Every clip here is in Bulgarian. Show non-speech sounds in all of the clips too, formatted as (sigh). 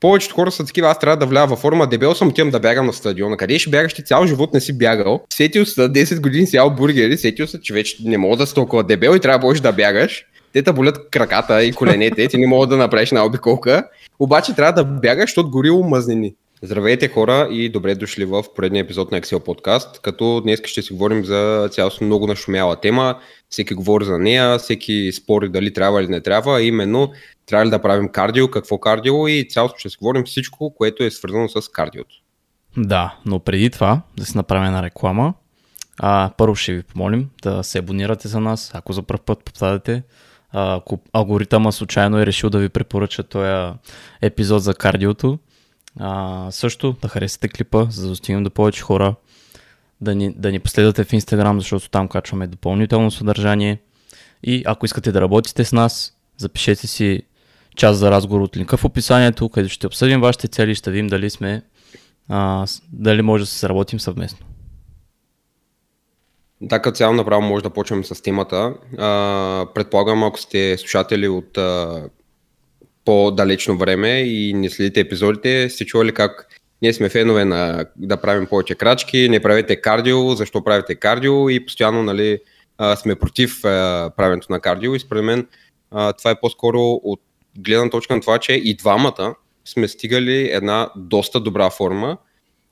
повечето хора са такива, аз трябва да вляза във форма, дебел съм, отивам да бягам на стадиона. Къде ще бягаш ти цял живот не си бягал? Сетил се 10 години си ял бургери, сетил се, че вече не мога да си толкова дебел и трябва да да бягаш. Те те болят краката и коленете, ти не мога да направиш на обиколка. Обаче трябва да бягаш, защото горило мъзнини. Здравейте хора и добре дошли в поредния епизод на Excel Podcast, като днес ще си говорим за цялостно много нашумяла тема. Всеки говори за нея, всеки спори дали трябва или не трябва, именно трябва ли да правим кардио, какво кардио и цялото ще си говорим всичко, което е свързано с кардиото. Да, но преди това да си направим една реклама. А, първо ще ви помолим да се абонирате за нас, ако за първ път попадате. Ако алгоритъма случайно е решил да ви препоръча този епизод за кардиото, а, също да харесате клипа, за да достигнем до повече хора, да ни, да ни последвате в Instagram, защото там качваме допълнително съдържание. И ако искате да работите с нас, запишете си част за разговор от линка в описанието, където ще обсъдим вашите цели и ще видим дали сме, а, дали може да се сработим съвместно. Да, като цяло направо може да почнем с темата. А, предполагам, ако сте слушатели от а, по-далечно време и не следите епизодите, сте чували как ние сме фенове на да правим повече крачки, не правете кардио, защо правите кардио? И постоянно нали, сме против правенето на кардио. И според мен това е по-скоро от гледна точка на това, че и двамата сме стигали една доста добра форма,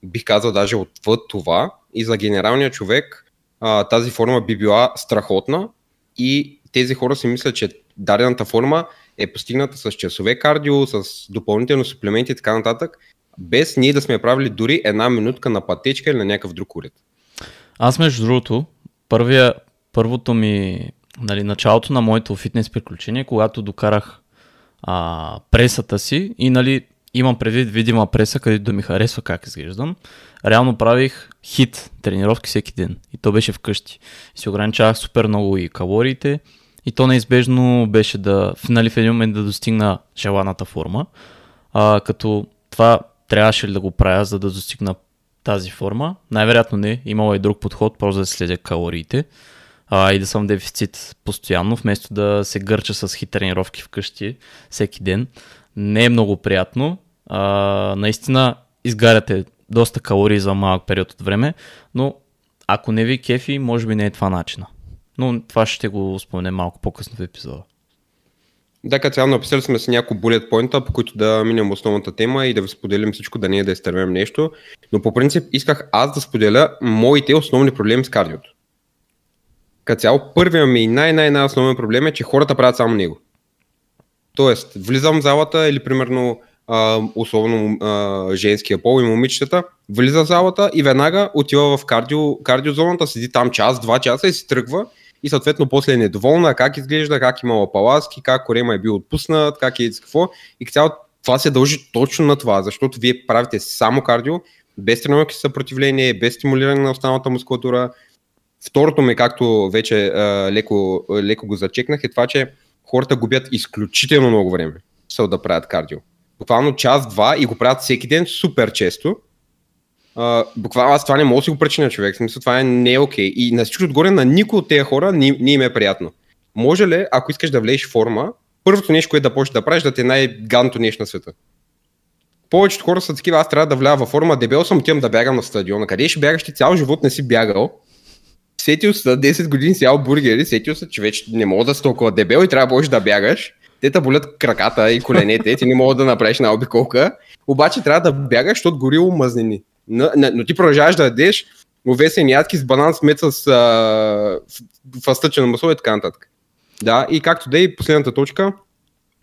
бих казал даже отвъд това. И за генералния човек тази форма би била страхотна. И тези хора си мислят, че дадената форма е постигната с часове кардио, с допълнителни суплементи и така нататък, без ние да сме правили дори една минутка на пътечка или на някакъв друг уред. Аз между другото, първия, първото ми, нали, началото на моето фитнес приключение, когато докарах а, пресата си и нали, имам предвид видима преса, където да ми харесва как изглеждам. Реално правих хит тренировки всеки ден и то беше вкъщи. И си ограничавах супер много и калориите и то неизбежно беше да, нали, в един момент да достигна желаната форма. А, като това трябваше ли да го правя, за да достигна тази форма? Най-вероятно не. Имало и друг подход, просто да следя калориите а, и да съм дефицит постоянно, вместо да се гърча с хит тренировки вкъщи всеки ден. Не е много приятно. А, наистина изгаряте доста калории за малък период от време, но ако не ви кефи, може би не е това начина. Но това ще го споменем малко по-късно в епизода. Да, като цяло написали сме си няколко булет поинта, по които да минем основната тема и да ви споделим всичко, да не е да изтървем нещо. Но по принцип исках аз да споделя моите основни проблеми с кардиото. Като цяло, първият ми най-най-най основен проблем е, че хората правят само него. Тоест, влизам в залата или примерно а, условно а, женския пол и момичетата, влиза в залата и веднага отива в кардио, кардиозоната, седи там час, два часа и си тръгва и съответно после е недоволна как изглежда, как имала паласки, как корема е бил отпуснат, как е какво. И цяло това се дължи точно на това, защото вие правите само кардио, без тренировки съпротивление, без стимулиране на останалата мускулатура, Второто ми, както вече а, леко, леко го зачекнах, е това, че хората губят изключително много време са да правят кардио. Буквално час-два и го правят всеки ден супер често. Буквално аз това не мога да си го причиня човек. Смисъл, това е не е окей. Okay. И на всичко отгоре на никой от тези хора не, не им е приятно. Може ли, ако искаш да влезеш форма, първото нещо, което да почнеш да правиш, да ти е най-ганто нещо на света? Повечето хора са такива, аз трябва да вляза във форма, дебел съм, отивам да бягам на стадиона. Къде ще бягаш ти цял живот не си бягал? сетил се 10 години си ял бургери, сетил се, че вече не мога да си толкова дебел и трябва да да бягаш. Те те болят краката и коленете, ти не мога да направиш на обиколка. Обаче трябва да бягаш, защото горило мъзнини. Но, но, ти продължаваш да ядеш овесени ядки с банан с мед с а, фастъчено масло и така нататък. Да, и както да и последната точка,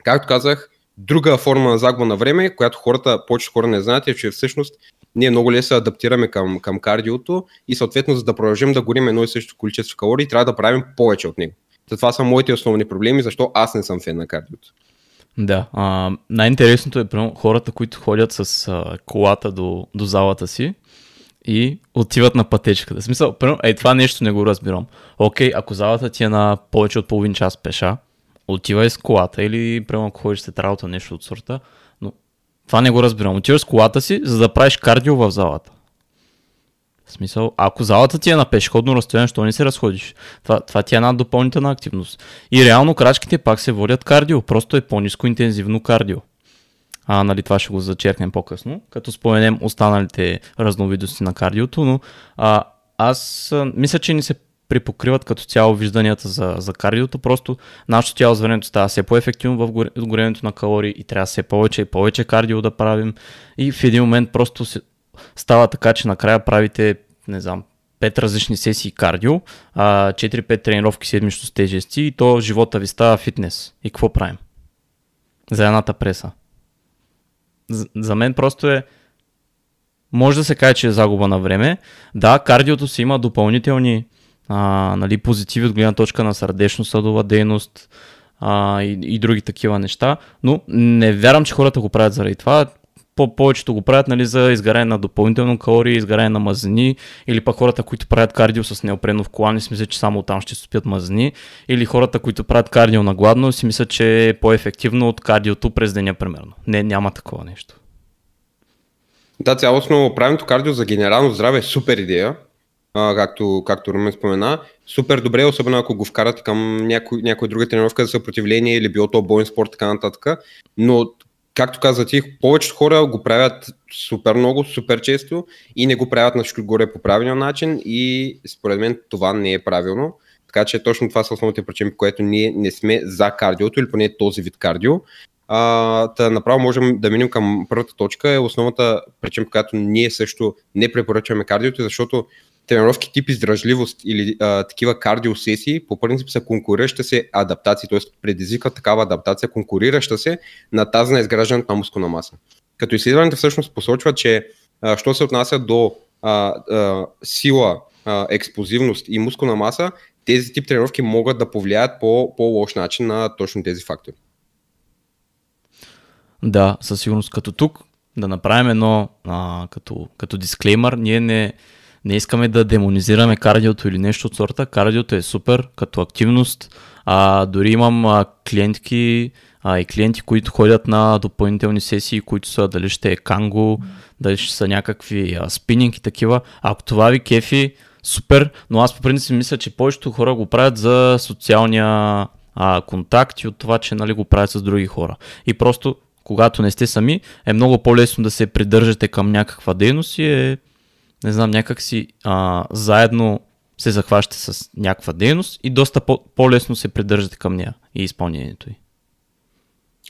както казах, друга форма на загуба на време, която хората, повечето хора не знаят, е, че всъщност ние много лесно адаптираме към, към кардиото и съответно за да продължим да горим едно и също количество калории, трябва да правим повече от него. Това са моите основни проблеми, защо аз не съм фен на кардиото. Да, а, най-интересното е примерно, хората, които ходят с а, колата до, до залата си и отиват на пътечката. Смисъл, примерно, е, това нещо не го разбирам. Окей, ако залата ти е на повече от половин час пеша, отивай с колата или, примерно, ако ходиш след работа, нещо от сорта, това не го разбирам. Отиваш с колата си, за да правиш кардио в залата. В смисъл, ако залата ти е на пешеходно разстояние, що не се разходиш? Това, това ти е една допълнителна активност. И реално крачките пак се водят кардио, просто е по-низко интензивно кардио. а, нали, това ще го зачеркнем по-късно, като споменем останалите разновидности на кардиото, но а, аз а, мисля, че ни се припокриват като цяло вижданията за, за кардиото, просто нашето тяло с времето става все по-ефективно в горенето на калории и трябва все повече и повече кардио да правим и в един момент просто се, става така, че накрая правите, не знам, 5 различни сесии кардио, 4-5 тренировки седмично с тежести и то живота ви става фитнес. И какво правим? За едната преса. За, мен просто е може да се каже, че е загуба на време. Да, кардиото си има допълнителни а, нали, позитиви от гледна точка на сърдечно-съдова дейност а, и, и други такива неща, но не вярвам, че хората го правят заради това по- повечето го правят нали, за изгаряне на допълнително калории, изгаряне на мазнини, или пък хората, които правят кардио с неопрено в колани, си мислят, че само там ще спят мазнини, или хората, които правят кардио на гладно, си мислят, че е по-ефективно от кардиото през деня, примерно. Не, няма такова нещо. Да, цялостно правенето кардио за генерално здраве е супер идея, а, както, както Румен спомена. Супер добре, особено ако го вкарате към някоя друга тренировка за съпротивление или било то бойн спорт, така нататък. Но както каза ти, повечето хора го правят супер много, супер често и не го правят на горе по правилния начин и според мен това не е правилно. Така че точно това са основните причини, по което ние не сме за кардиото или поне този вид кардио. А, та направо можем да минем към първата точка. Е основната причина, по която ние също не препоръчваме кардиото, защото тренировки тип издръжливост или а, такива кардиосесии по принцип са конкурираща се адаптации, т.е. предизвикват такава адаптация, конкурираща се на тази на изграждането на мускулна маса. Като изследването всъщност посочва, че а, що се отнася до а, а, сила, а, експлозивност и мускулна маса, тези тип тренировки могат да повлияят по по-лош начин на точно тези фактори. Да, със сигурност. Като тук да направим едно а, като, като дисклеймър, ние не, не искаме да демонизираме кардиото или нещо от сорта. Кардиото е супер като активност. А, дори имам а, клиентки а, и клиенти, които ходят на допълнителни сесии, които са дали ще е канго, дали ще са някакви а, спининг и такива. Ако това ви кефи, супер, но аз по принцип мисля, че повечето хора го правят за социалния а, контакт и от това, че нали, го правят с други хора. И просто, когато не сте сами, е много по-лесно да се придържате към някаква дейност и е не знам, някак си а, заедно се захващате с някаква дейност и доста по- по-лесно се придържате към нея и изпълнението й.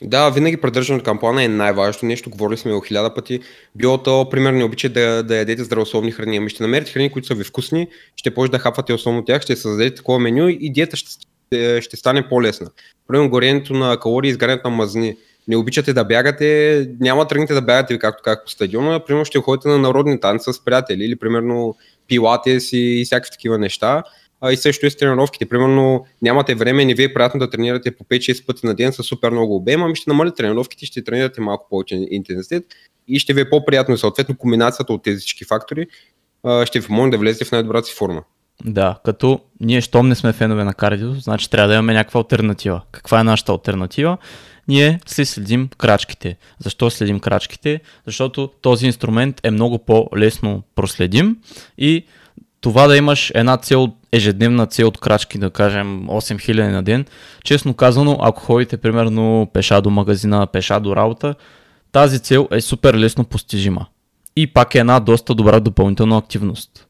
Да, винаги придържането към плана е най-важното нещо. Говорили сме го хиляда пъти. Било то, примерно, не обичате да, да ядете здравословни храни, ами ще намерите храни, които са ви вкусни, ще може да хапвате основно тях, ще създадете такова меню и диета ще, ще, стане по-лесна. Примерно, горенето на калории, изгарянето на мазнини не обичате да бягате, няма да тръгнете да бягате, както как по стадиона, примерно ще ходите на народни танци с приятели или примерно пилате си и всякакви такива неща. А и също и с тренировките. Примерно нямате време, не ви е приятно да тренирате по 5-6 пъти на ден с супер много обем, ами ще намалите тренировките, ще тренирате малко повече интензитет и ще ви е по-приятно. Съответно комбинацията от тези всички фактори ще ви помогне да влезете в най-добрата си форма. Да, като ние щом не сме фенове на кардио, значи трябва да имаме някаква альтернатива. Каква е нашата альтернатива? ние си следим крачките. Защо следим крачките? Защото този инструмент е много по-лесно проследим и това да имаш една цел, ежедневна цел от крачки, да кажем 8000 на ден, честно казано, ако ходите примерно пеша до магазина, пеша до работа, тази цел е супер лесно постижима. И пак е една доста добра допълнителна активност.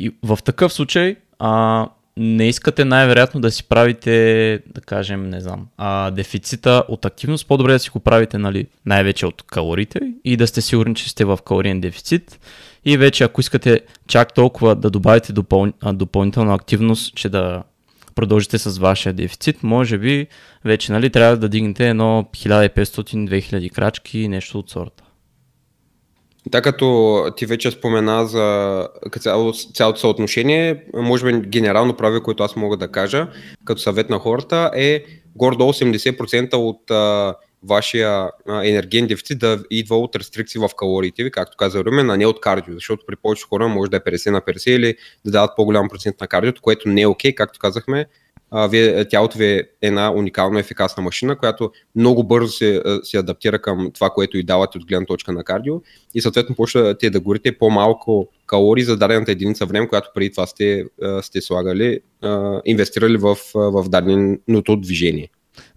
И в такъв случай а, не искате най-вероятно да си правите, да кажем, не знам, а, дефицита от активност, по-добре да си го правите нали, най-вече от калориите и да сте сигурни, че сте в калориен дефицит. И вече ако искате чак толкова да добавите допъл... допълнителна активност, че да продължите с вашия дефицит, може би вече нали, трябва да дигнете едно 1500-2000 крачки, нещо от сорта. Да, като ти вече спомена за цяло, цялото съотношение, може би генерално прави, което аз мога да кажа, като съвет на хората, е гордо 80% от а, вашия а, енергиен дефицит да идва от рестрикции в калориите ви, както каза Румен, а не от кардио, защото при повечето хора може да е 50 на 50 или да дават по-голям процент на кардиото, което не е окей, okay, както казахме, вие, тялото ви е една уникална ефикасна машина, която много бързо се, се адаптира към това, което и давате от гледна точка на кардио и съответно почвате да горите по-малко калории за дадената единица време, която преди това сте, сте слагали, инвестирали в, в даденото движение.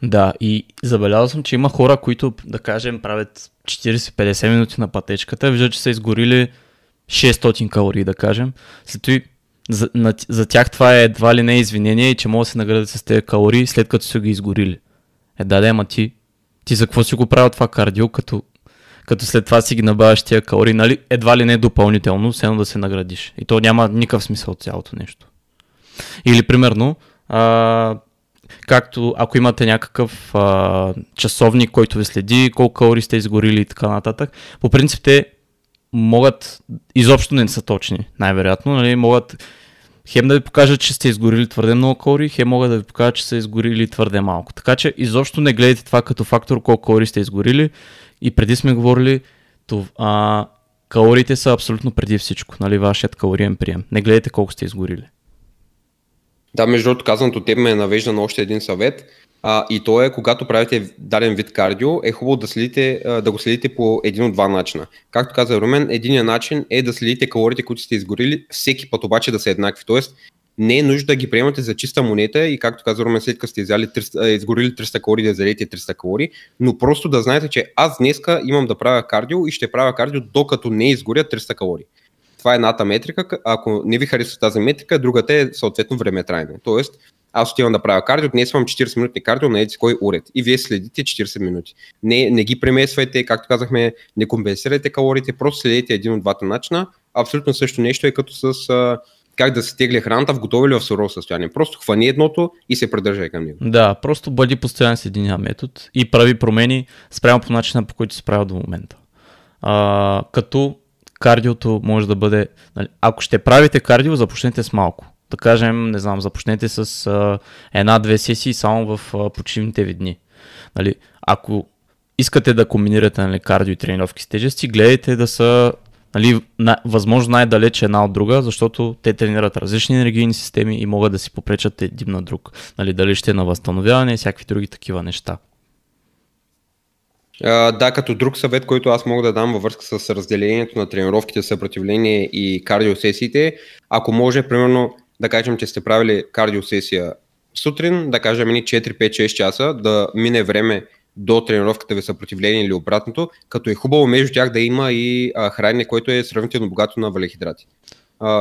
Да, и забелязал съм, че има хора, които, да кажем, правят 40-50 минути на пътечката, виждат, че са изгорили 600 калории, да кажем. След това за, на, за тях това е едва ли не извинение и че могат да се наградят с тези калории, след като са ги изгорили. Е, да, да, ама ти, ти за какво си го правил това кардио, като, като след това си ги набавяш тия калории, нали? Едва ли не допълнително, все да се наградиш. И то няма никакъв смисъл от цялото нещо. Или, примерно, а, както ако имате някакъв а, часовник, който ви следи, колко калории сте изгорили и така нататък, по принцип те могат, изобщо не са точни, най-вероятно, нали, могат хем да ви покажат, че сте изгорили твърде много калории, хем могат да ви покажат, че са изгорили твърде малко. Така че изобщо не гледайте това като фактор колко калории сте изгорили и преди сме говорили, това, калориите са абсолютно преди всичко, нали, вашият калориен прием. Не гледайте колко сте изгорили. Да, между другото, казаното теб ме навежда на още един съвет. А, и то е, когато правите даден вид кардио, е хубаво да, следите, да го следите по един от два начина. Както каза Румен, единият начин е да следите калориите, които сте изгорили, всеки път обаче да са еднакви. Тоест, не е нужда да ги приемате за чиста монета и както каза Румен, след като сте изяли 300, изгорили 300 калории, да изядете 300 калории, но просто да знаете, че аз днеска имам да правя кардио и ще правя кардио докато не изгоря 300 калории. Това е едната метрика. Ако не ви харесва тази метрика, другата е съответно време трайне. Тоест, аз отивам да правя кардио, днес имам 40 минути кардио на еди кой уред. И вие следите 40 минути. Не, не ги премесвайте, както казахме, не компенсирайте калориите, просто следите един от двата начина. Абсолютно също нещо е като с а, как да се тегли храната в готово или в сурово състояние. Просто хвани едното и се придържай към него. Да, просто бъди постоянен с един метод и прави промени спрямо по начина, по който се правил до момента. А, като кардиото може да бъде... Нали, ако ще правите кардио, започнете с малко. Да кажем, не знам, започнете с а, една-две сесии само в а, почивните ви дни. Нали, ако искате да комбинирате нали, кардио и тренировки с тежести, гледайте да са нали, на, възможно най-далече една от друга, защото те тренират различни енергийни системи и могат да си попречат един на друг. Нали, дали ще е на възстановяване и всякакви други такива неща. Uh, да, като друг съвет, който аз мога да дам във връзка с разделението на тренировките, съпротивление и кардиосесиите, ако може, примерно, да кажем, че сте правили кардиосесия сутрин, да кажем 4, 5, 6 часа, да мине време до тренировката ви съпротивление или обратното, като е хубаво между тях да има и а, хранене, което е сравнително богато на валехидрати.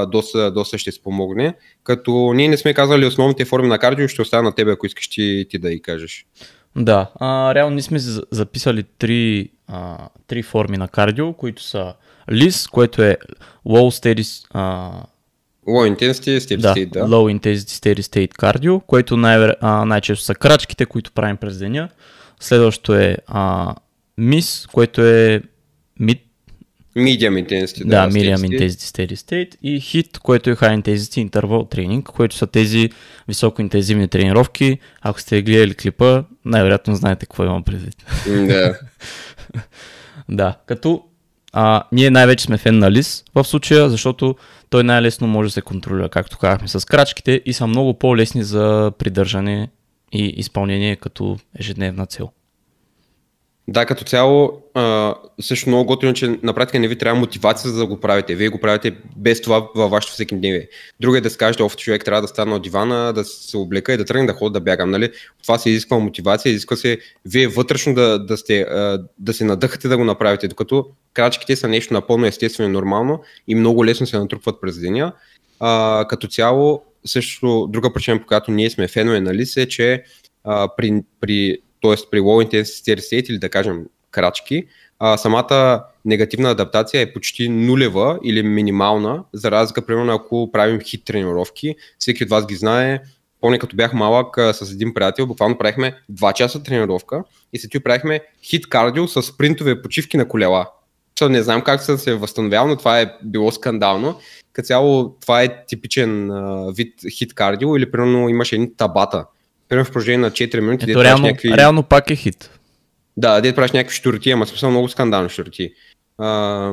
Доста, доста ще спомогне. Като ние не сме казали основните форми на кардио, ще оставя на тебе, ако искаш ти, ти да и кажеш. Да, а, реално ние сме записали три, а, три форми на кардио, които са LIS, което е Low Steady, а, Low Intensity Steady да, State, да. Low Intensity Steady State кардио, което най- а, най-често са крачките, които правим през деня. Следващото е а, MIS, което е Mid, Medium Intensity. да, да Medium Intensity Steady State и HIT, което е High Intensity Interval Training, което са тези високоинтензивни тренировки. Ако сте гледали клипа, най-вероятно знаете какво имам предвид. Да. (laughs) да, като а, ние най-вече сме фен на Лис в случая, защото той най-лесно може да се контролира, както казахме, с крачките и са много по-лесни за придържане и изпълнение като ежедневна цел. Да, като цяло, а, също много готино, че на практика не ви трябва мотивация за да го правите. Вие го правите без това във вашето всеки дневие. Друго е да скажете, оф, човек трябва да стане от дивана, да се облека и да тръгне да ходи да бягам. Нали? Това се изисква мотивация, изисква се вие вътрешно да, да, сте, да се надъхате да го направите, докато крачките са нещо напълно естествено и нормално и много лесно се натрупват през деня. А, като цяло, също друга причина, по която ние сме фенове на Лис е, че а, при, при т.е. при low intensity state или да кажем крачки, а, самата негативна адаптация е почти нулева или минимална, за разлика, примерно, ако правим хит тренировки. Всеки от вас ги знае. Помня, като бях малък а, с един приятел, буквално правихме 2 часа тренировка и след това правихме хит кардио с спринтове почивки на колела. So, не знам как съм се възстановявал, но това е било скандално. Като цяло това е типичен а, вид хит кардио или примерно имаше едни табата, примерно в продължение на 4 минути. Ето, реално, някакви... реално пак е хит. Да, дед правиш някакви штурти, ама смисъл много скандални штурти. А,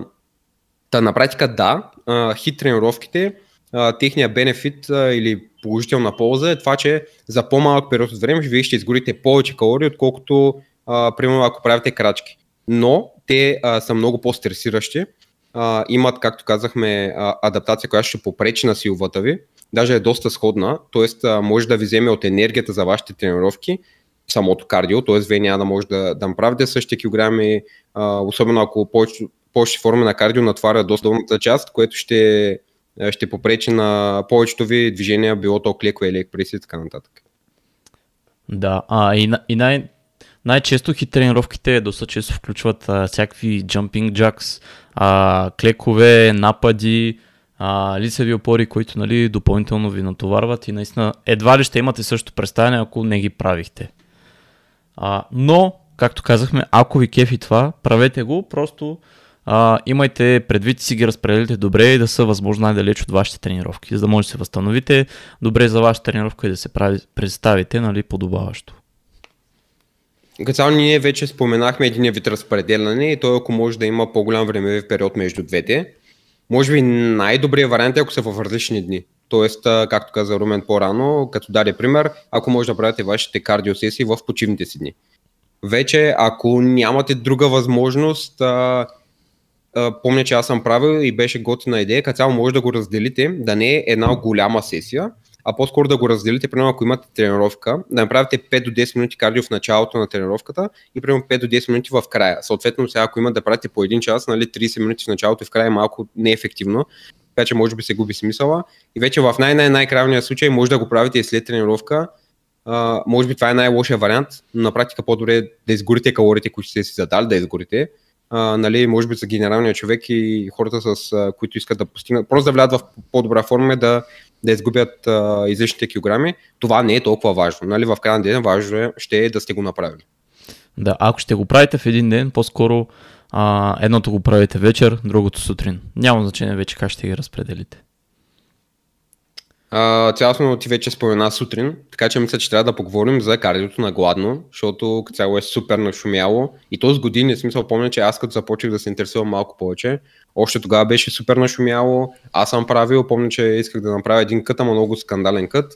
та на практика да, а, хит тренировките, а, техния бенефит а, или положителна полза е това, че за по-малък период от време вие ще изгорите повече калории, отколкото а, примерно ако правите крачки. Но те а, са много по-стресиращи, а, имат, както казахме, а, адаптация, която ще попречи на силвата ви, даже е доста сходна, т.е. може да ви вземе от енергията за вашите тренировки самото кардио, т.е. вие няма да може да, да направите същите килограми, а, особено ако повече, повече форми на кардио натваря доста долната част, което ще, ще попречи на повечето ви движения, било то клеко или експресия и така нататък. Да, а и, и най- най-често хит тренировките доста често включват а, всякакви jumping jacks, а, клекове, напади, а, лицеви опори, които нали, допълнително ви натоварват и наистина едва ли ще имате също представяне, ако не ги правихте. А, но, както казахме, ако ви кефи това, правете го, просто а, имайте предвид и си ги разпределите добре и да са възможно най-далеч от вашите тренировки, за да може да се възстановите добре за вашата тренировка и да се прави, представите нали, подобаващо. Цяло ние вече споменахме един вид разпределяне и той ако може да има по-голям времеви период между двете. Може би най-добрият вариант е ако са в различни дни. Тоест, както каза Румен по-рано, като даде пример, ако може да правите вашите кардиосесии в почивните си дни. Вече, ако нямате друга възможност, а, а, помня, че аз съм правил и беше готина идея, като цяло може да го разделите, да не е една голяма сесия, а по-скоро да го разделите, примерно ако имате тренировка, да направите 5 до 10 минути кардио в началото на тренировката и примерно 5 до 10 минути в края. Съответно, сега ако имате да правите по един час, нали, 30 минути в началото и в края е малко неефективно, така че може би се губи смисъла. И вече в най-най-най-крайния случай може да го правите и след тренировка. Uh, може би това е най-лошия вариант, но на практика по-добре е да изгорите калориите, които сте си задали да изгорите. Uh, нали, може би за генералния човек и хората, с uh, които искат да постигнат, просто да влядат в по-добра форма, да, да изгубят uh, излишните килограми. Това не е толкова важно. Нали, в крайна ден важно е, ще е да сте го направили. Да, ако ще го правите в един ден, по-скоро а, едното го правите вечер, другото сутрин. Няма значение вече как ще ги разпределите. Uh, цялостно ти вече спомена сутрин, така че мисля, че трябва да поговорим за кардиото на гладно, защото цяло е супер нашумяло и то с години, в смисъл помня, че аз като започнах да се интересувам малко повече, още тогава беше супер нашумяло, аз съм правил, помня, че исках да направя един кът, ама много скандален кът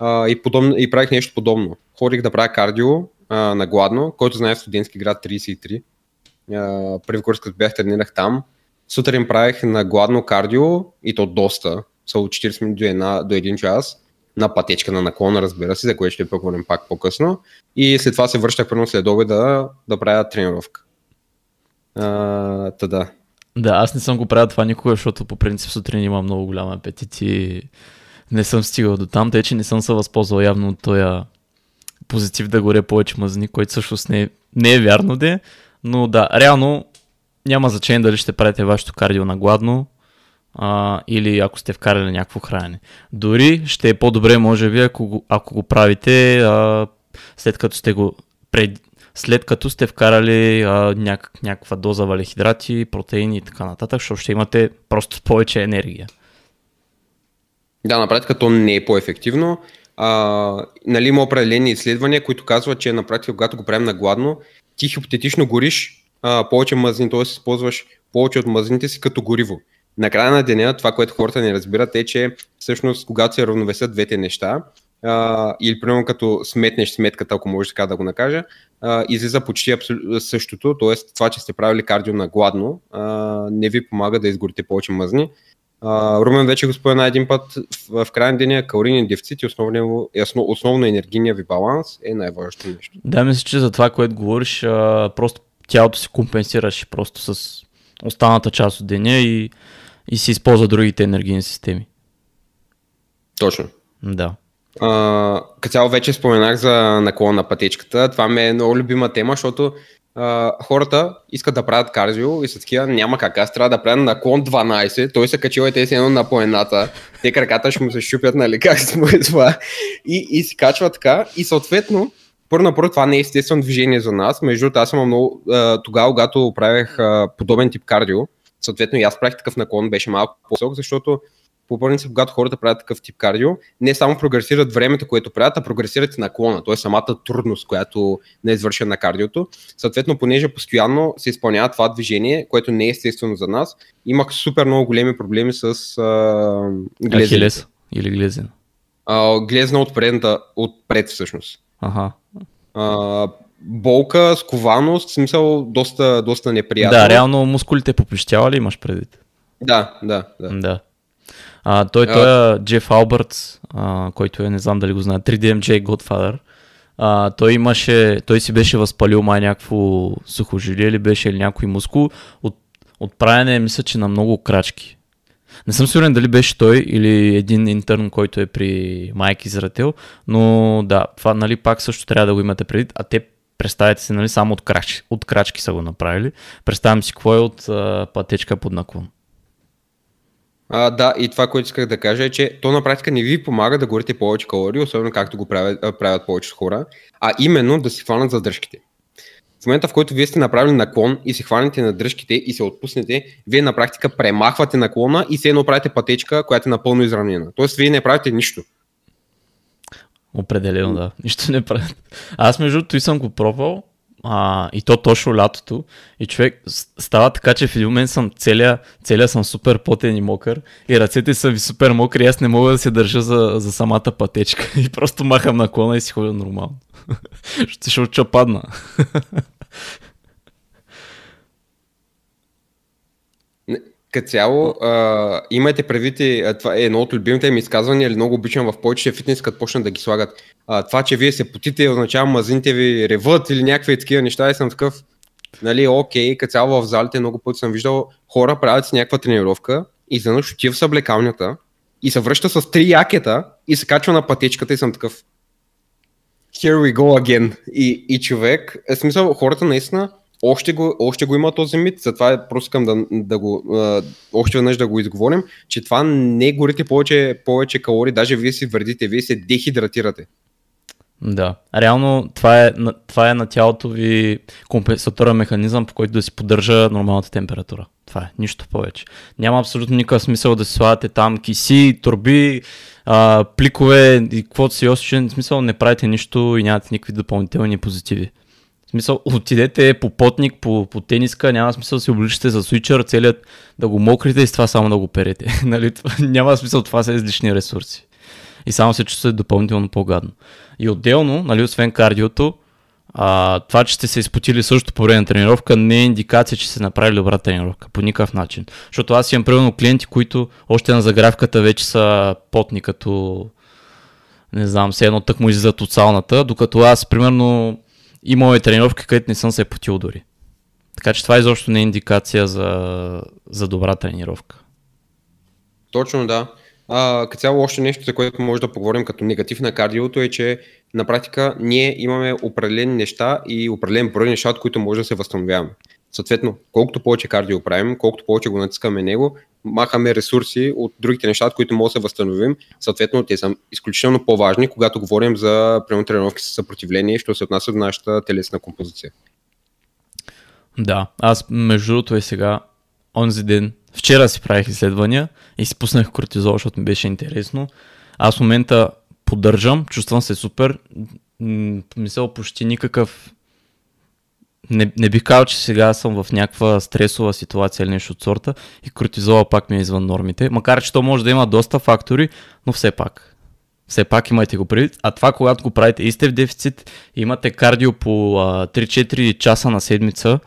uh, и, подобно, и правих нещо подобно. Ходих да правя кардио uh, на гладно, който знае в студентски град 33, първи курс, като бях тренирах там, сутрин правих на гладно кардио и то доста, са от 40 минути до, една, до 1 час, на пътечка на наклона, разбира се, за което ще поговорим пак по-късно. И след това се връщах прено след обеда да, правя тренировка. А, та. Да, аз не съм го правил това никога, защото по принцип сутрин има много голям апетит и не съм стигал до там, тъй че не съм се възползвал явно от този позитив да горе повече мазни, който всъщност не, не е вярно де, но да, реално няма значение дали ще правите вашето кардио на гладно а, или ако сте вкарали някакво хранене. Дори ще е по-добре, може би, ако го, ако го правите а, след като сте го пред, след като сте вкарали няк, някаква доза валехидрати, протеини и така нататък, защото ще имате просто (laughs) повече енергия. Да, на практика то не е по-ефективно. А, нали, има определени изследвания, които казват, че на практика, когато го правим на гладно, ти хипотетично гориш а, повече мазнини, т.е. използваш повече от мазнините си като гориво. Накрая на деня, това, което хората не разбират е, че всъщност когато се равновесят двете неща, а, или примерно като сметнеш сметката, ако може така да го накажа, а, излиза почти абсолютно същото, т.е. това, че сте правили кардио на гладно, а, не ви помага да изгорите повече мазни. А, Румен вече го спомена един път, в, в крайна деня калорийния дефицит и основно, основно енергийния ви баланс е най-важното нещо. Да, мисля, че за това, което говориш, а, просто тялото си компенсираш просто с останата част от деня и, и си използва другите енергийни системи. Точно. Да. Като цяло вече споменах за наклон на пътечката. Това ми е много любима тема, защото uh, хората искат да правят кардио и са такива, няма как, аз трябва да правя наклон 12, той се качил и те си едно на поената, те краката ще му се щупят, нали, (laughs) как се му това, и, и се качва така, и съответно, първо напърво това не е естествено движение за нас, между другото аз съм много, тогава, когато правех uh, подобен тип кардио, съответно и аз правих такъв наклон, беше малко по-сок, защото по принцип, когато хората правят такъв тип кардио, не само прогресират времето, което правят, а прогресират и наклона, т.е. самата трудност, която не е извършена на кардиото. Съответно, понеже постоянно се изпълнява това движение, което не е естествено за нас, имах супер много големи проблеми с а, глезен. или глезен? А, глезна от предната, отпред всъщност. Ага. А, болка, скованост, в смисъл доста, доста неприятно. Да, реално мускулите попищява ли имаш предвид? Да, да, да. да. А, той, той е Джеф Албърт, а, който е, не знам дали го знае, 3DMJ Godfather. а, той имаше, той си беше възпалил май някакво сухожилие или беше или някой мускул от, от правене, мисля, че на много крачки. Не съм сигурен дали беше той или един интерн, който е при майки Изрател, но да, това нали пак също трябва да го имате предвид, а те представете си, нали, само от крачки, от крачки са го направили. Представям си какво е от а, пътечка под наклон. А, да, и това, което исках да кажа е, че то на практика не ви помага да горите повече калории, особено както го правят, правят повече хора, а именно да си хванат задръжките. В момента, в който вие сте направили наклон и се хванете на дръжките и се отпуснете, вие на практика премахвате наклона и се едно правите пътечка, която е напълно изравнена. Тоест, вие не правите нищо. Определено, да. Нищо не правят. Аз между другото и съм го пробвал а, и то точно лятото. И човек става така, че в един момент съм целия, целия съм супер потен и мокър и ръцете са ви супер мокри и аз не мога да се държа за, за самата пътечка (laughs) и просто махам наклона и си ходя нормално. (laughs) ще, ще падна. (laughs) Като цяло, а, имайте предвид, това е едно от любимите ми изказвания, или много обичам в повече фитнес, като почнат да ги слагат. А, това, че вие се потите, означава мазините ви реват или някакви такива неща и съм такъв, нали, окей, като цяло в залите много пъти съм виждал хора правят си някаква тренировка и заднъж отива в съблекалнята и се връща с три якета и се качва на пътечката и съм такъв here we go again. И, и човек, е смисъл, хората наистина още го, още го има този мит, затова просто искам да, да го, а, още веднъж да го изговорим, че това не горите повече, повече калории, даже вие си вредите, вие се дехидратирате. Да, реално това е, това е на тялото ви компенсаторен механизъм, по който да си поддържа нормалната температура. Това е, нищо повече. Няма абсолютно никакъв смисъл да си слагате там киси, турби, а, пликове и каквото си. В смисъл не правите нищо и нямате никакви допълнителни позитиви. В смисъл, отидете по потник, по, по тениска, няма смисъл да си обличате за свичър, целият да го мокрите и с това само да го перете. (laughs) нали? няма смисъл, това са излишни ресурси. И само се чувствате допълнително по-гадно. И отделно, нали, освен кардиото, а, това, че сте се изпотили също по време на тренировка, не е индикация, че сте направили добра тренировка. По никакъв начин. Защото аз имам примерно клиенти, които още на загравката вече са потни като не знам, все едно тък му излизат от сауната, докато аз примерно имал е тренировки, където не съм се потил дори. Така че това изобщо не е индикация за, за добра тренировка. Точно да. А, като цяло още нещо, за което може да поговорим като негатив на кардиото е, че на практика ние имаме определени неща и определен брой неща, от които може да се възстановяваме. Съответно, колкото повече кардио правим, колкото повече го натискаме него, махаме ресурси от другите неща, които може да се възстановим. Съответно, те са изключително по-важни, когато говорим за тренировки с съпротивление, що се отнася до нашата телесна композиция. Да, аз между другото и сега, онзи ден, вчера си правих изследвания и си пуснах кортизол, защото ми беше интересно. Аз в момента поддържам, чувствам се супер, мисля почти никакъв не, не бих казал, че сега съм в някаква стресова ситуация или нещо от сорта и кортизола пак ми е извън нормите. Макар, че то може да има доста фактори, но все пак. Все пак имайте го предвид. А това, когато го правите и сте в дефицит, имате кардио по а, 3-4 часа на седмица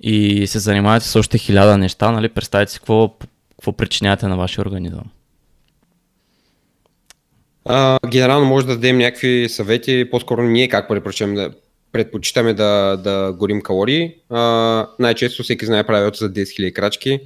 и се занимавате с още хиляда неща, нали? представете си какво, какво причинявате на вашия организъм. А, генерално може да дадем някакви съвети, по-скоро ние как препоръчваме да предпочитаме да, да горим калории. А, най-често всеки знае правилото за 10 000 крачки,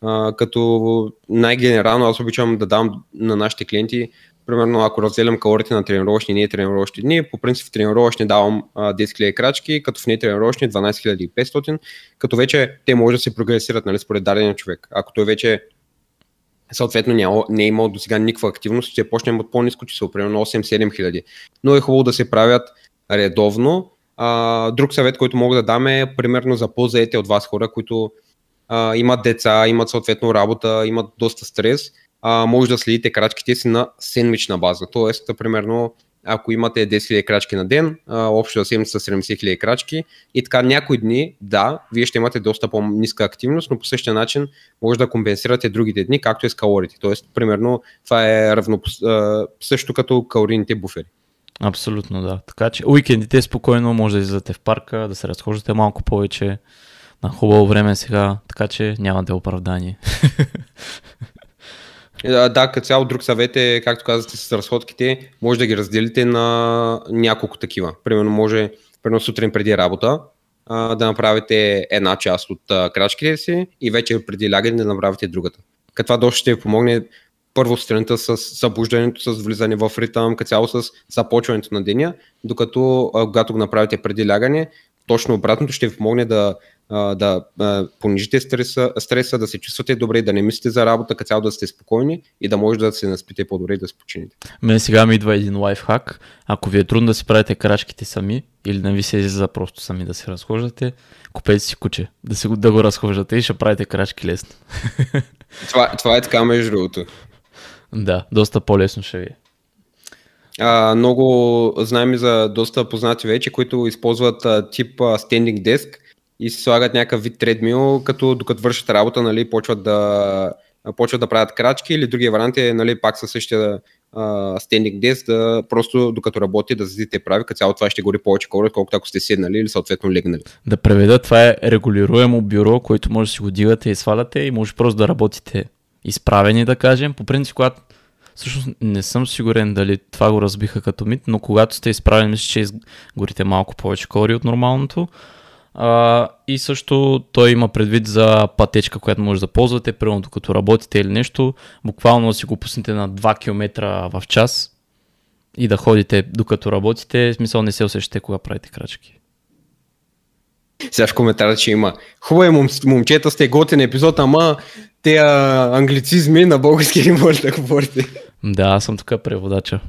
а, като най-генерално аз обичам да дам на нашите клиенти, примерно ако разделям калориите на тренировъчни и не тренировъчни дни, по принцип в тренировъчни давам а, 10 000 крачки, като в не тренировъчни 12 500, като вече те може да се прогресират нали, според дадения човек. Ако той вече съответно няма, не е имал до сега никаква активност, ще почнем от по-низко число, примерно 8-7 хиляди. Но е хубаво да се правят редовно, а, друг съвет, който мога да дам е примерно за по-заете от вас хора, които а, имат деца, имат съответно работа, имат доста стрес, а, може да следите крачките си на сендвична база. Тоест, примерно, ако имате 10 000 крачки на ден, а, общо за седмица 70 000 крачки и така някои дни, да, вие ще имате доста по-ниска активност, но по същия начин може да компенсирате другите дни, както и с калориите. Тоест, примерно, това е равно, също като калорийните буфери. Абсолютно, да. Така че уикендите спокойно може да излизате в парка, да се разхождате малко повече на хубаво време сега, така че няма (laughs) да е оправдание. Да, като цяло друг съвет е, както казахте с разходките, може да ги разделите на няколко такива. Примерно може, примерно сутрин преди работа, да направите една част от крачките си и вече преди лягане да направите другата. Като това ще ви помогне първо сутринта с събуждането, с влизане в ритъм, като цяло с започването на деня, докато когато го направите преди лягане, точно обратното ще ви помогне да, да понижите стреса, стреса, да се чувствате добре, да не мислите за работа, като цяло да сте спокойни и да може да се наспите по-добре и да се почините. Мен сега ми идва един лайфхак. Ако ви е трудно да си правите крачките сами или не ви се излиза просто сами да се разхождате, купете си куче, да, си, да го разхождате и ще правите крачки лесно. (laughs) Това, това е така между другото. Да, доста по-лесно ще ви е. А, много знаем за доста познати вече, които използват а, тип а, standing desk и си слагат някакъв вид тредмил, като докато вършат работа, нали, почват да, почват да правят крачки или другия вариант е нали, пак със същия standing desk, да просто докато работи да седите прави, като цяло това ще гори повече кора, колкото ако сте седнали или съответно легнали. Да преведа, това е регулируемо бюро, което може да си го дигате и сваляте и може просто да работите изправени, да кажем. По принцип, когато Всъщност не съм сигурен дали това го разбиха като мит, но когато сте изправени, мисля, че изгорите малко повече калории от нормалното. А, и също той има предвид за пътечка, която може да ползвате, примерно докато работите или нещо, буквално да си го пуснете на 2 км в час и да ходите докато работите, в смисъл не се усещате кога правите крачки. Сега в коментара, че има хубаво е, мом, момчета сте готен епизод, ама те англицизми на български не може да говорите. Да, аз съм тук преводача.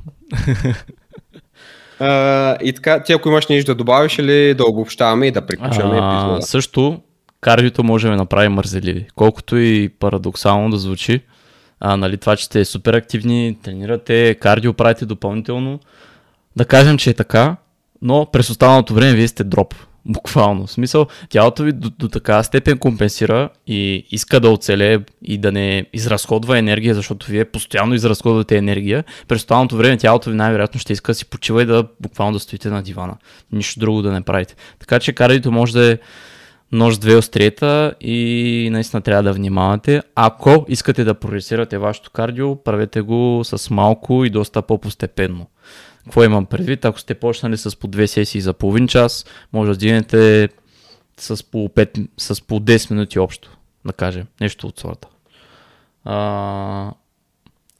Uh, и така, ти ако имаш нещо да добавиш или да обобщаваме и да приключваме епизода? Също, кардиото може да направи мързеливи. Колкото и парадоксално да звучи, а, нали, това, че сте супер активни, тренирате, кардио правите допълнително, да кажем, че е така, но през останалото време вие сте дроп. Буквално. В смисъл, тялото ви до, до така степен компенсира и иска да оцелее и да не изразходва енергия, защото вие постоянно изразходвате енергия. През останалото време тялото ви най-вероятно ще иска да си почива и да буквално да стоите на дивана. Нищо друго да не правите. Така че кардито може да е нож две остриета и наистина трябва да внимавате. Ако искате да прогресирате вашето кардио, правете го с малко и доста по-постепенно. Какво имам предвид? Ако сте почнали с по две сесии за половин час, може да дигнете с по, 5, с по 10 минути общо, да кажем. Нещо от сорта. А,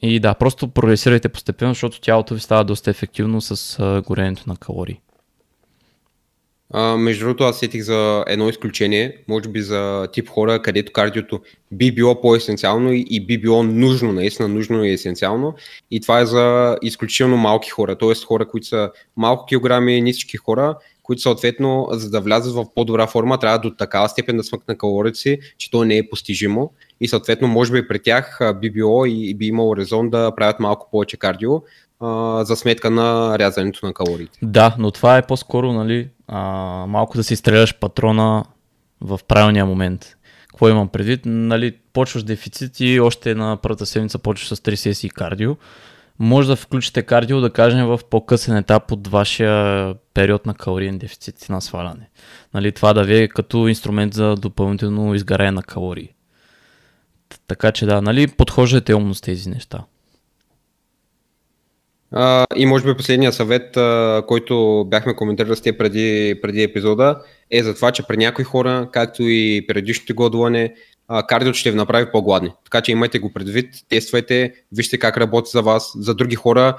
и да, просто прогресирайте постепенно, защото тялото ви става доста ефективно с горенето на калории. Между другото, аз сетих за едно изключение, може би за тип хора, където кардиото би било по-есенциално и, би било нужно, наистина нужно и есенциално. И това е за изключително малки хора, т.е. хора, които са малко килограми, нисички хора, които съответно, за да влязат в по-добра форма, трябва до такава степен да смъкнат калориите си, че то не е постижимо. И съответно, може би при тях би било и би имало резон да правят малко повече кардио, за сметка на рязането на калориите. Да, но това е по-скоро нали, а, малко да си стреляш патрона в правилния момент. Какво имам предвид? Нали, почваш дефицит и още на първата седмица почваш с 3 сесии кардио. Може да включите кардио, да кажем, в по-късен етап от вашия период на калориен дефицит на сваляне. Нали, това да ви е като инструмент за допълнително изгаряне на калории. Така че да, нали, подхождате умно с тези неща. И може би последния съвет, uh, който бяхме коментирали с те преди, преди епизода, е за това, че при някои хора, както и предишното гладуване, uh, кардиото ще ви направи по-гладни. Така че имайте го предвид, тествайте, вижте как работи за вас. За други хора,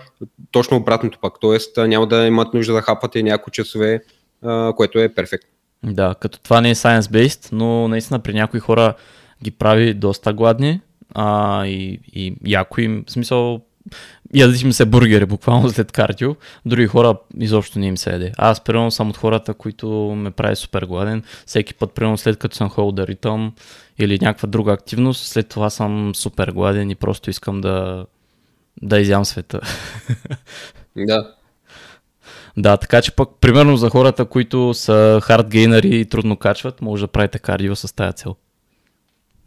точно обратното пък. Тоест няма да имат нужда да хапате няколко часове, uh, което е перфектно. Да, като това не е science-based, но наистина при някои хора ги прави доста гладни а, и, и яко им, в смисъл ядат им се бургери буквално след кардио, други хора изобщо не им се яде. Аз примерно съм от хората, които ме прави супер гладен. Всеки път, примерно след като съм ходил да ритъм или някаква друга активност, след това съм супер гладен и просто искам да, да изям света. (laughs) Да. Да, така че пък, примерно за хората, които са хардгейнери и трудно качват, може да правите кардио с тази цел.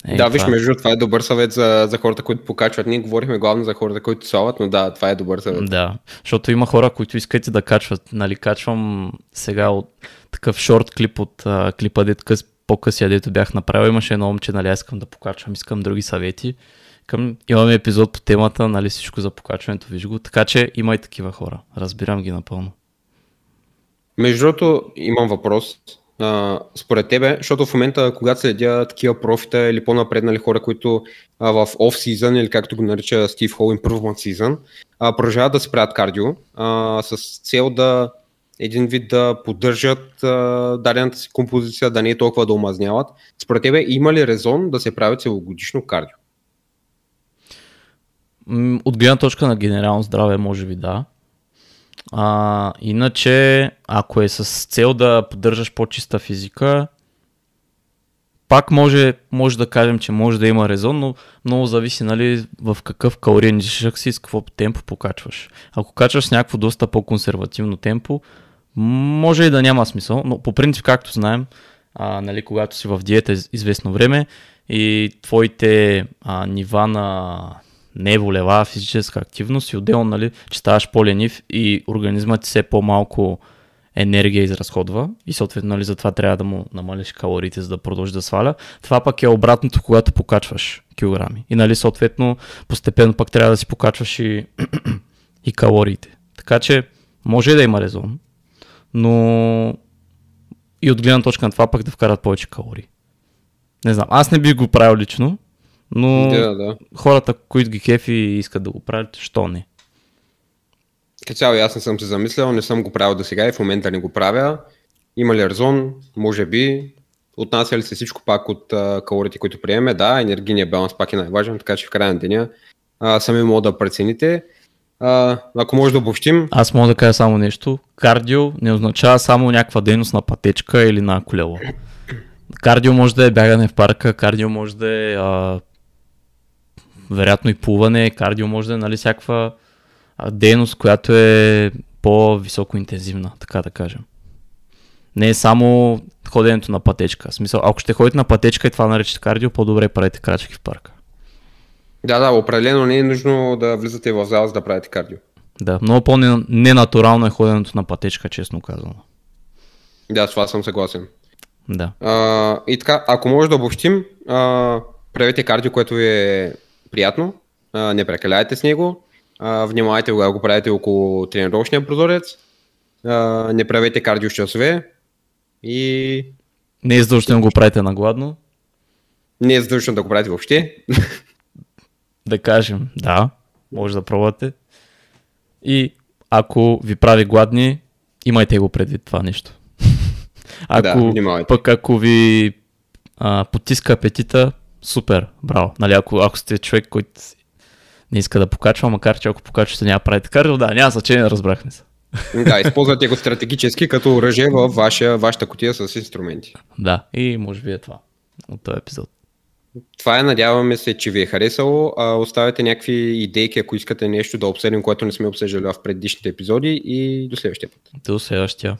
Е, да, виж, между това е добър съвет за, за хората, които покачват. Ние говорихме главно за хората, които слават, но да, това е добър съвет. Да, защото има хора, които искат да качват. Нали, качвам сега от такъв шорт клип от а, клипа, дет къс, по-късия, дето бях направил. Имаше едно момче, нали, искам да покачвам, искам други съвети. Към, имаме епизод по темата, нали всичко за покачването, виж го. Така че има и такива хора. Разбирам ги напълно. Между другото, имам въпрос. А, според тебе, защото в момента, когато следя такива профита или по-напреднали хора, които а, в off-season или както го нарича Стив Хол Improvement Season, а, продължават да се кардио а, с цел да един вид да поддържат а, дадената си композиция, да не е толкова да омазняват. Според тебе има ли резон да се прави целогодишно кардио? От гледна точка на генерално здраве, може би да. А, иначе, ако е с цел да поддържаш по-чиста физика, пак може, може да кажем, че може да има резон, но много зависи нали, в какъв калориен излишък си и с какво темпо покачваш. Ако качваш с някакво доста по-консервативно темпо, може и да няма смисъл, но по принцип, както знаем, а, нали, когато си в диета известно време и твоите а, нива на неволева физическа активност и отделно, нали, че ставаш по-ленив и организмът ти все по-малко енергия изразходва и съответно нали, затова трябва да му намалиш калориите, за да продължи да сваля. Това пък е обратното, когато покачваш килограми. И нали, съответно постепенно пък трябва да си покачваш и, (clears throat) и калориите. Така че може да има резон, но и от гледна точка на това пък да вкарат повече калории. Не знам, аз не бих го правил лично, но Да, да. хората, които ги кефи и искат да го правят, що не? Цяло аз не съм се замислял, не съм го правил до сега и в момента не го правя. Има ли резон? Може би. Отнася ли се всичко пак от а, калорите, които приеме? Да, енергийният баланс пак е най-важен, така че в края на деня а, сами могат да прецените. А, ако може да обобщим, Аз мога да кажа само нещо. Кардио не означава само някаква дейност на пътечка или на колело. Кардио може да е бягане в парка, кардио може да е а, вероятно и плуване, кардио може да е нали, всякаква дейност, която е по-високо интензивна, така да кажем. Не е само ходенето на пътечка. В смисъл, ако ще ходите на пътечка и това наречете кардио, по-добре правите крачки в парка. да, да, определено не е нужно да влизате в зала, за да правите кардио. Да, много по-ненатурално е ходенето на пътечка, честно казано. Да, с това съм съгласен. Да. А, и така, ако може да обобщим, а, правете кардио, което ви е приятно, а, не прекаляйте с него, а, внимавайте когато го правите около тренировъчния прозорец, а, не правете кардио часове и Не е задължително го правите на гладно. не е задължително да го правите въобще. (laughs) Да кажем, да, може да пробвате. И ако ви прави гладни, имайте го предвид това нещо. (laughs) Да, Ако, внимавайте. пък ако ви а, потиска апетита, супер, браво. Нали, ако, ако сте човек, който не иска да покачва, макар че ако покачвате няма да правите кардио, да, няма значение, разбрахме се. да, използвате го стратегически като оръжие в ваша, вашата котия с инструменти. Да, и може би е това от този епизод. Това е, надяваме се, че ви е харесало. А, оставяте някакви идейки, ако искате нещо да обсъдим, което не сме обсъждали в предишните епизоди и до следващия път. До следващия.